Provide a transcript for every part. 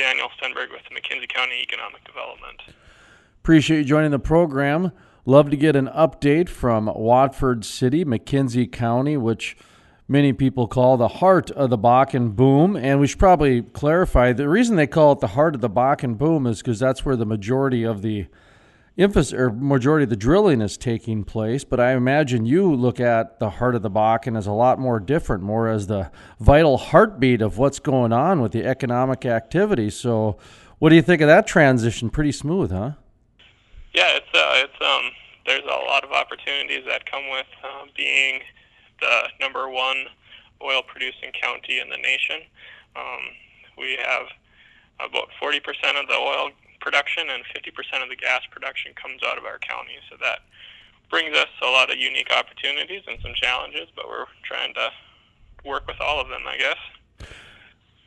Daniel Stenberg with McKenzie County Economic Development. Appreciate you joining the program. Love to get an update from Watford City, McKenzie County, which many people call the heart of the Bakken boom. And we should probably clarify the reason they call it the heart of the Bakken boom is because that's where the majority of the emphasis or majority of the drilling is taking place. But I imagine you look at the heart of the Bakken as a lot more different, more as the vital heartbeat of what's going on with the economic activity. So, what do you think of that transition? Pretty smooth, huh? Yeah, it's uh, it's um, there's a lot of opportunities that come with uh, being the number one oil producing county in the nation. Um, we have about 40% of the oil production and 50% of the gas production comes out of our county. So that brings us a lot of unique opportunities and some challenges, but we're trying to work with all of them, I guess.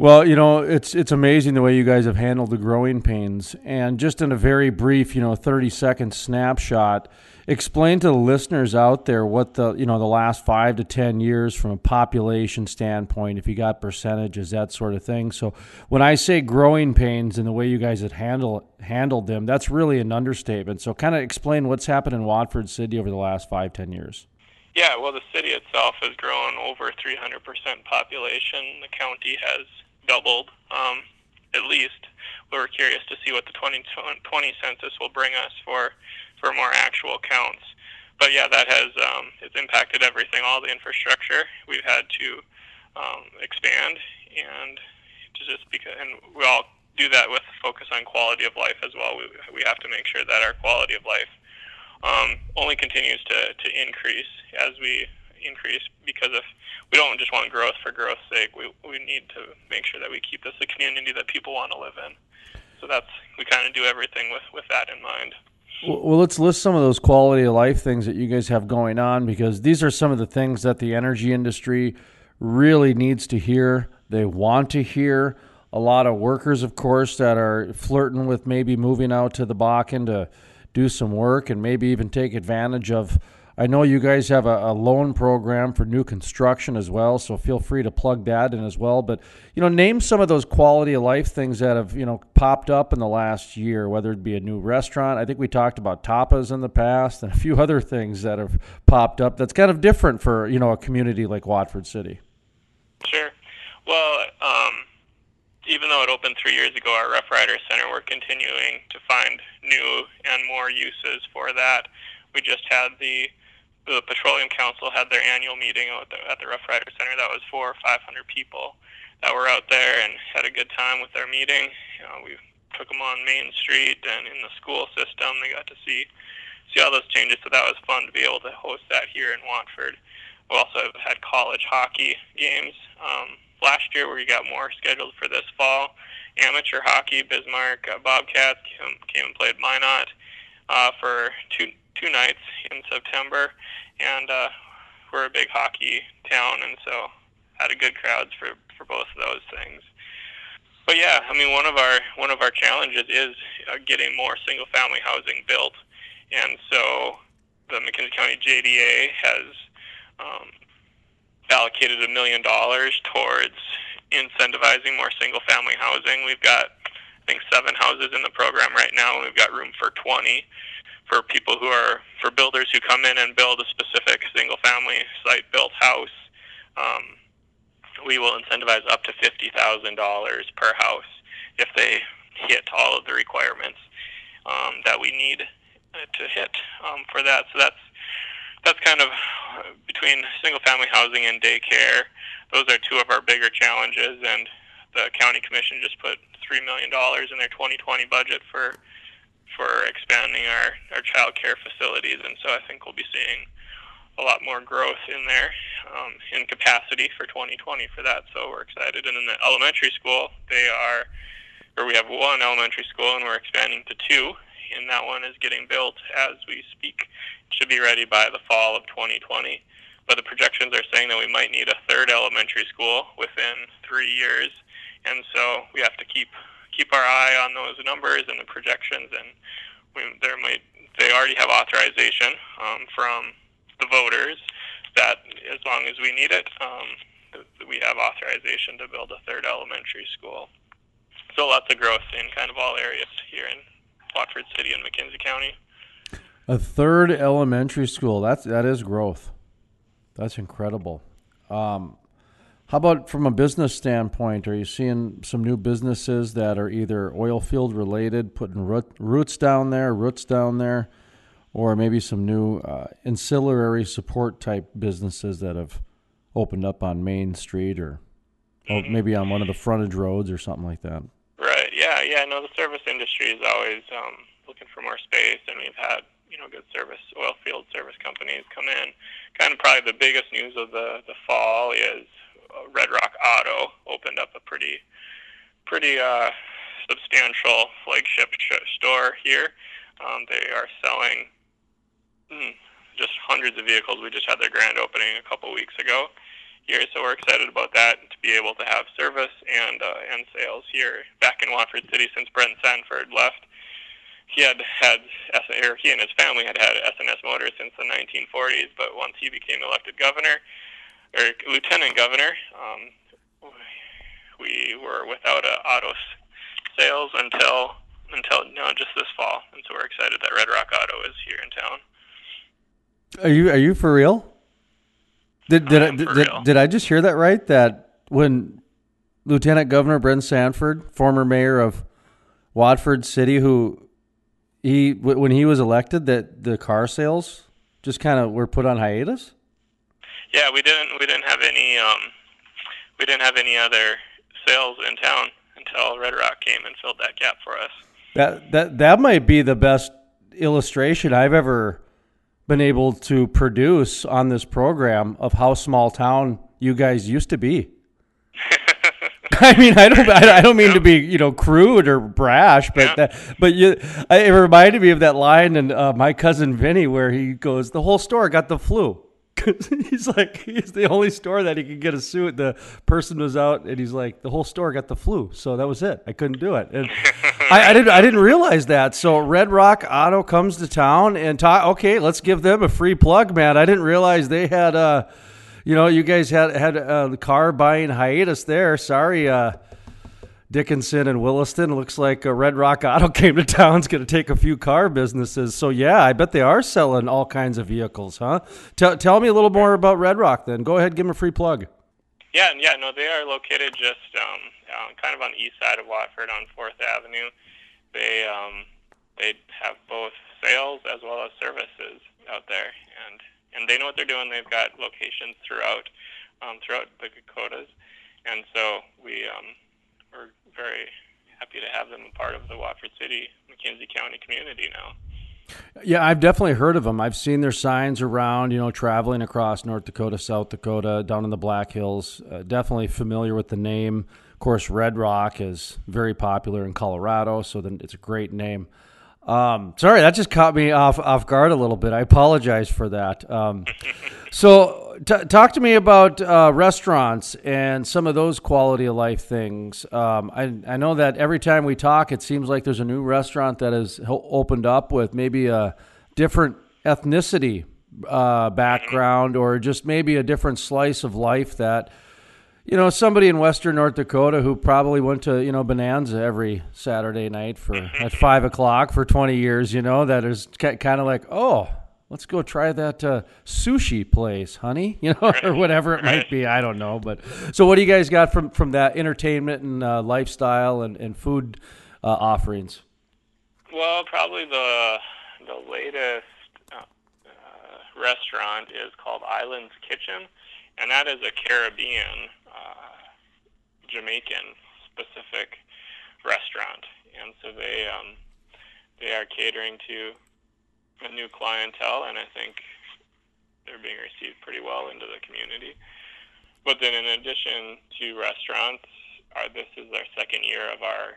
Well, you know, it's it's amazing the way you guys have handled the growing pains. And just in a very brief, you know, 30 second snapshot, explain to the listeners out there what the, you know, the last 5 to 10 years from a population standpoint, if you got percentages, that sort of thing. So, when I say growing pains and the way you guys have handled handled them, that's really an understatement. So, kind of explain what's happened in Watford City over the last five ten years. Yeah, well, the city itself has grown over 300% population. The county has doubled um, at least. We're curious to see what the 2020 census will bring us for for more actual counts. But yeah, that has um, it's impacted everything, all the infrastructure. We've had to um, expand and to just because, and we all do that with focus on quality of life as well. We, we have to make sure that our quality of life um, only continues to, to increase as we increase because if we don't just want growth for growth's sake, we, we need to make sure that we keep this a community that people want to live in. So that's we kind of do everything with, with that in mind. Well, let's list some of those quality of life things that you guys have going on because these are some of the things that the energy industry really needs to hear. They want to hear. A lot of workers, of course, that are flirting with maybe moving out to the Bakken to do some work and maybe even take advantage of I know you guys have a, a, loan program for new construction as well, so feel free to plug that in as well. But you know, name some of those quality of life things that have you know popped up in the last year, whether it be a new restaurant. I think we talked about tapas in the past, and a few other things that have popped up. That's kind of different for you know a community like Watford City. Sure. Well, um, even though it opened three years ago, our Rough Rider Center, we're continuing to find new and more uses for that. We just had the the Petroleum Council had their annual meeting at the, at the Rough Rider Center. That was four or five hundred people that were out there and had a good time with their meeting. You know, we took them on Main Street and in the school system. They got to see see all those changes, so that was fun to be able to host that here in Watford. We also had college hockey games um, last year. Where we got more scheduled for this fall. Amateur hockey, Bismarck uh, Bobcats came, came and played Minot uh, for two two nights in September, and uh, we're a big hockey town, and so had a good crowds for for both of those things. But yeah, I mean, one of our one of our challenges is uh, getting more single family housing built, and so the McKenzie County JDA has um, allocated a million dollars towards incentivizing more single family housing. We've got think seven houses in the program right now, and we've got room for 20 for people who are for builders who come in and build a specific single family site built house. Um, we will incentivize up to fifty thousand dollars per house if they hit all of the requirements um, that we need to hit um, for that. So that's that's kind of between single family housing and daycare. Those are two of our bigger challenges, and the county commission just put three million dollars in their 2020 budget for for expanding our, our child care facilities. And so I think we'll be seeing a lot more growth in there um, in capacity for 2020 for that. So we're excited. And in the elementary school, they are, or we have one elementary school and we're expanding to two. And that one is getting built as we speak. It should be ready by the fall of 2020. But the projections are saying that we might need a third elementary school within three years. And so we have to keep keep our eye on those numbers and the projections, and we, there might they already have authorization um, from the voters that as long as we need it, um, we have authorization to build a third elementary school. So lots of growth in kind of all areas here in Watford City and McKenzie County. A third elementary school. That's that is growth. That's incredible. Um, how about from a business standpoint? Are you seeing some new businesses that are either oil field related, putting root, roots down there, roots down there, or maybe some new uh, ancillary support type businesses that have opened up on Main Street or mm-hmm. maybe on one of the frontage roads or something like that? Right. Yeah. Yeah. No, the service industry is always um, looking for more space, and we've had you know good service oil field service companies come in. Kind of probably the biggest news of the the fall is Red Rock Auto opened up a pretty pretty uh, substantial flagship store here. Um, they are selling mm, just hundreds of vehicles. We just had their grand opening a couple weeks ago here, so we're excited about that to be able to have service and uh, and sales here back in Watford City since Brent Sanford left. He had had or he and his family had had S&S Motors since the 1940s, but once he became elected governor, or lieutenant governor, um, we were without a auto sales until until no, just this fall, and so we're excited that Red Rock Auto is here in town. Are you are you for real? Did did I, did, did, did I just hear that right? That when Lieutenant Governor Brent Sanford, former mayor of Watford City, who he when he was elected, that the car sales just kind of were put on hiatus. Yeah, we didn't we didn't have any um, we didn't have any other sales in town until Red Rock came and filled that gap for us. That that that might be the best illustration I've ever been able to produce on this program of how small town you guys used to be. I mean, I don't, I don't mean to be, you know, crude or brash, but, yeah. that, but you, it reminded me of that line in uh, my cousin Vinny where he goes, "The whole store got the flu." he's like, he's the only store that he could get a suit. The person was out, and he's like, the whole store got the flu, so that was it. I couldn't do it, and I, I, didn't, I didn't realize that. So Red Rock Auto comes to town, and ta- okay, let's give them a free plug, man. I didn't realize they had, uh, you know, you guys had had uh, the car buying hiatus there. Sorry, uh, Dickinson and Williston. Looks like a Red Rock Auto came to town. It's going to take a few car businesses. So yeah, I bet they are selling all kinds of vehicles, huh? Tell tell me a little more about Red Rock. Then go ahead, give them a free plug. Yeah, yeah, no, they are located just um, uh, kind of on the east side of Watford on Fourth Avenue. They um, they have both sales as well as services out there, and and they know what they're doing. They've got locations throughout um, throughout the Dakotas, and so we um, we're very happy to have them a part of the Watford City, McKenzie County community now. Yeah, I've definitely heard of them. I've seen their signs around, you know, traveling across North Dakota, South Dakota, down in the Black Hills. Uh, definitely familiar with the name. Of course, Red Rock is very popular in Colorado, so then it's a great name. Um, sorry, that just caught me off off guard a little bit. I apologize for that. Um, so, t- talk to me about uh, restaurants and some of those quality of life things. Um, I I know that every time we talk, it seems like there's a new restaurant that has opened up with maybe a different ethnicity uh, background or just maybe a different slice of life that you know, somebody in Western North Dakota who probably went to you know Bonanza every Saturday night for at five o'clock for twenty years. You know, that is kind of like, oh, let's go try that uh, sushi place, honey. You know, or whatever it might be. I don't know, but so what do you guys got from from that entertainment and uh, lifestyle and and food uh, offerings? Well, probably the the latest uh, uh, restaurant is called Islands Kitchen, and that is a Caribbean Jamaican specific restaurant, and so they um, they are catering to a new clientele, and I think they're being received pretty well into the community. But then, in addition to restaurants, our, this is our second year of our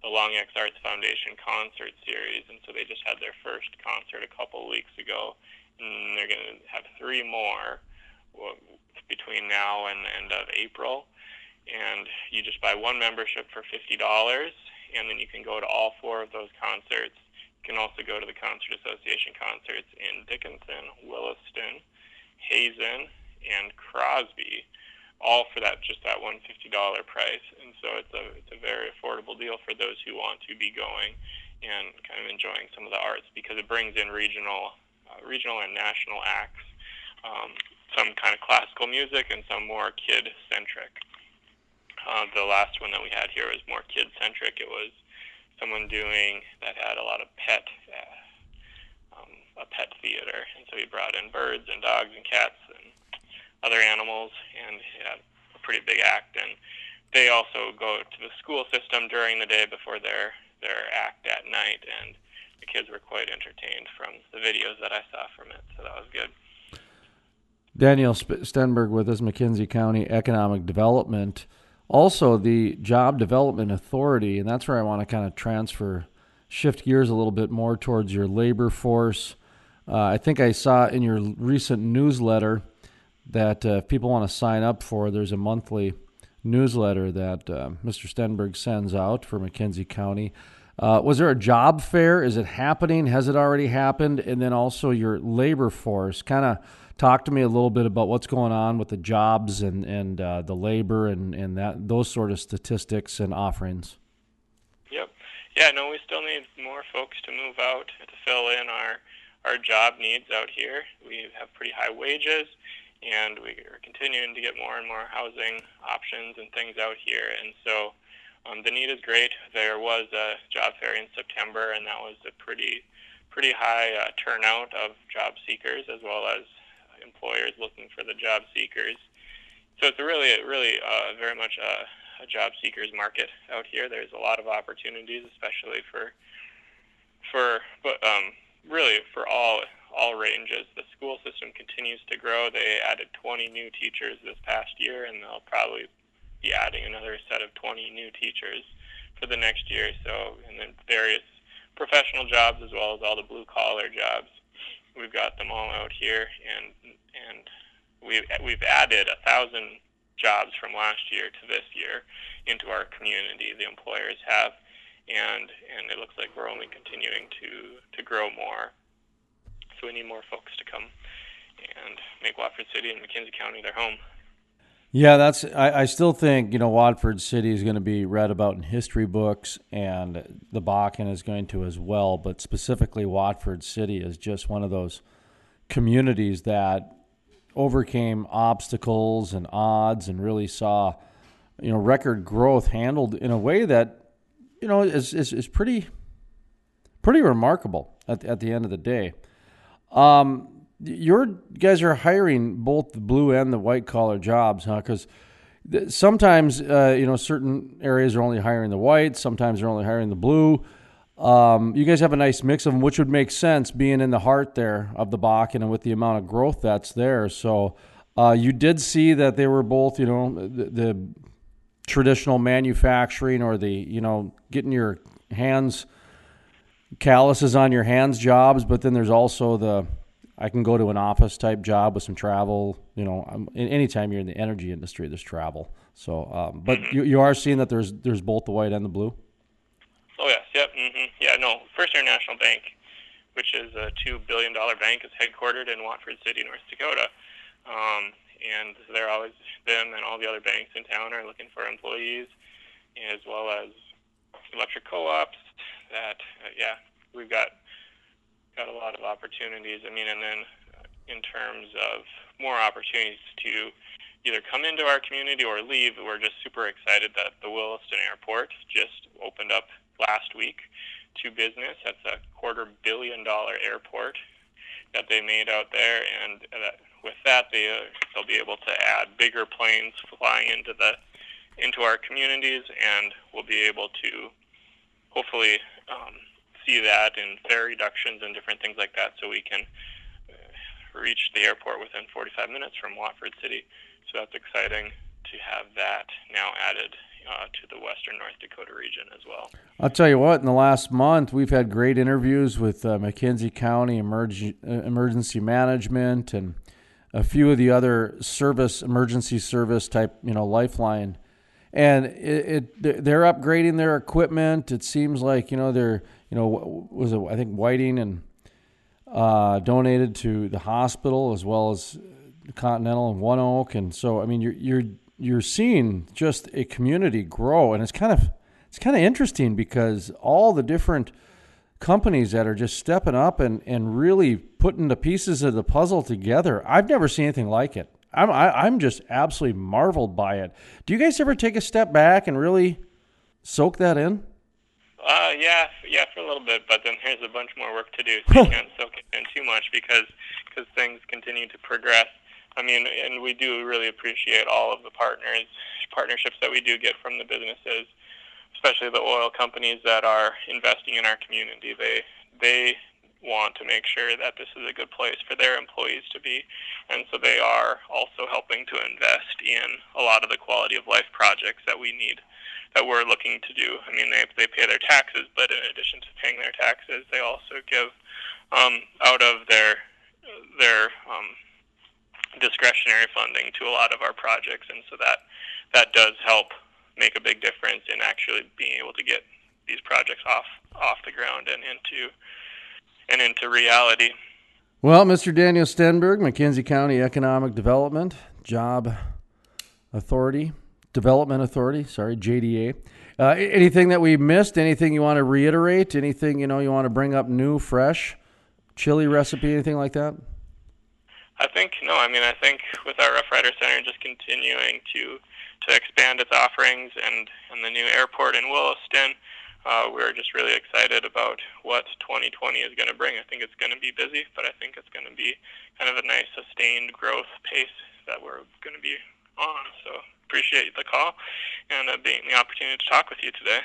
the Long X Arts Foundation concert series, and so they just had their first concert a couple weeks ago, and they're going to have three more between now and the end of April and you just buy one membership for fifty dollars, and then you can go to all four of those concerts. Can also go to the Concert Association concerts in Dickinson, Williston, Hazen, and Crosby. all for that just that one fifty dollar price. And so it's a it's a very affordable deal for those who want to be going and kind of enjoying some of the arts because it brings in regional uh, regional and national acts, um, some kind of classical music and some more kid centric. Uh, the last one that we had here was more kid centric. It was someone doing that had a lot of pet uh, um, a pet theater, and so he brought in birds and dogs and cats and other animals, and he had a pretty big act. And they also go to the school system during the day before their their act at night, and the kids were quite entertained from the videos that I saw from it. So that was good. Daniel Stenberg with us, McKenzie County Economic Development also the job development authority, and that's where I want to kind of transfer, shift gears a little bit more towards your labor force. Uh, I think I saw in your recent newsletter that uh, if people want to sign up for, there's a monthly newsletter that uh, Mr. Stenberg sends out for McKenzie County. Uh, was there a job fair? Is it happening? Has it already happened? And then also your labor force, kind of talk to me a little bit about what's going on with the jobs and and uh, the labor and and that those sort of statistics and offerings. Yep. Yeah. No, we still need more folks to move out to fill in our our job needs out here. We have pretty high wages, and we are continuing to get more and more housing options and things out here. And so um, the need is great. There was a job fair in September, and that was a pretty pretty high uh, turnout of job seekers as well as employers looking for the job seekers. So it's really, really uh, very much a, a job seekers market out here. There's a lot of opportunities, especially for for but um, really for all all ranges. The school system continues to grow. They added 20 new teachers this past year, and they'll probably be adding another set of 20 new teachers for the next year. So, and then various professional jobs as well as all the blue collar jobs. We've got them all out here, and and we've we've added a thousand jobs from last year to this year into our community. The employers have, and and it looks like we're only continuing to to grow more. So we need more folks to come and make Watford City and McKenzie County their home. Yeah, that's. I, I still think you know Watford City is going to be read about in history books, and the Bakken is going to as well. But specifically, Watford City is just one of those communities that overcame obstacles and odds, and really saw you know record growth handled in a way that you know is is, is pretty pretty remarkable at at the end of the day. Um, your guys are hiring both the blue and the white collar jobs, huh? Because sometimes uh, you know certain areas are only hiring the white, sometimes they're only hiring the blue. Um, you guys have a nice mix of them, which would make sense being in the heart there of the Bakken and with the amount of growth that's there. So uh, you did see that they were both, you know, the, the traditional manufacturing or the, you know, getting your hands calluses on your hands jobs, but then there's also the I can go to an office type job with some travel. You know, um, anytime you're in the energy industry, there's travel. So, um, but mm-hmm. you, you are seeing that there's there's both the white and the blue. Oh yes, yep, mm-hmm. yeah. No, First International Bank, which is a two billion dollar bank, is headquartered in Watford City, North Dakota, um, and they're always them and all the other banks in town are looking for employees, as well as electric co-ops. That uh, yeah, we've got got a lot of opportunities. I mean, and then uh, in terms of more opportunities to either come into our community or leave, we're just super excited that the Williston Airport just opened up last week to business. That's a quarter billion dollar airport that they made out there, and that, with that, they uh, they'll be able to add bigger planes flying into the into our communities, and we'll be able to hopefully um, see that in fare reductions and different things like that, so we can uh, reach the airport within 45 minutes from Watford City. So that's exciting to have that now added uh, to the western North Dakota region as well. I'll tell you what, in the last month, we've had great interviews with uh, McKenzie County Emerg- uh, Emergency Management and a few of the other service, emergency service type, you know, lifeline. And it, it they're upgrading their equipment. It seems like you know they're you know, was it I think Whiting and uh, donated to the hospital as well as Continental and ONEOK, and so I mean you're you're you're seeing just a community grow, and it's kind of it's kind of interesting because all the different companies that are just stepping up and, and really putting the pieces of the puzzle together. I've never seen anything like it. I'm I, am i am just absolutely marveled by it. Do you guys ever take a step back and really soak that in? Uh, yeah, yeah, for a little bit, but then there's a bunch more work to do, so you can't soak it in too much because because things continue to progress. I mean, and we do really appreciate all of the partners, partnerships that we do get from the businesses, especially the oil companies that are investing in our community. They they want to make sure that this is a good place for their employees to be, and so they are also helping to invest in a lot of the quality of life projects that we need that we're looking to do. I mean, they they pay their taxes, but in addition to paying their taxes, they also give um, out of their their um, discretionary funding to a lot of our projects, and so that that does help make a big difference in actually being able to get these projects off off the ground and into and into reality. Well, Mr. Daniel Stenberg, McKenzie County Economic Development Job Authority, Development Authority, sorry, JDA. Uh, anything that we missed? Anything you want to reiterate? Anything you know you want to bring up new, fresh, chili recipe? Anything like that? I think no. I mean, I think with our Rough Rider Center just continuing to to expand its offerings and and the new airport in Williston, uh, we're just really excited about what 2020 is going to bring. I think it's going to be busy, but I think it's going to be kind of a nice sustained growth pace that we're going to be on. So appreciate the call and uh, being the opportunity to talk with you today.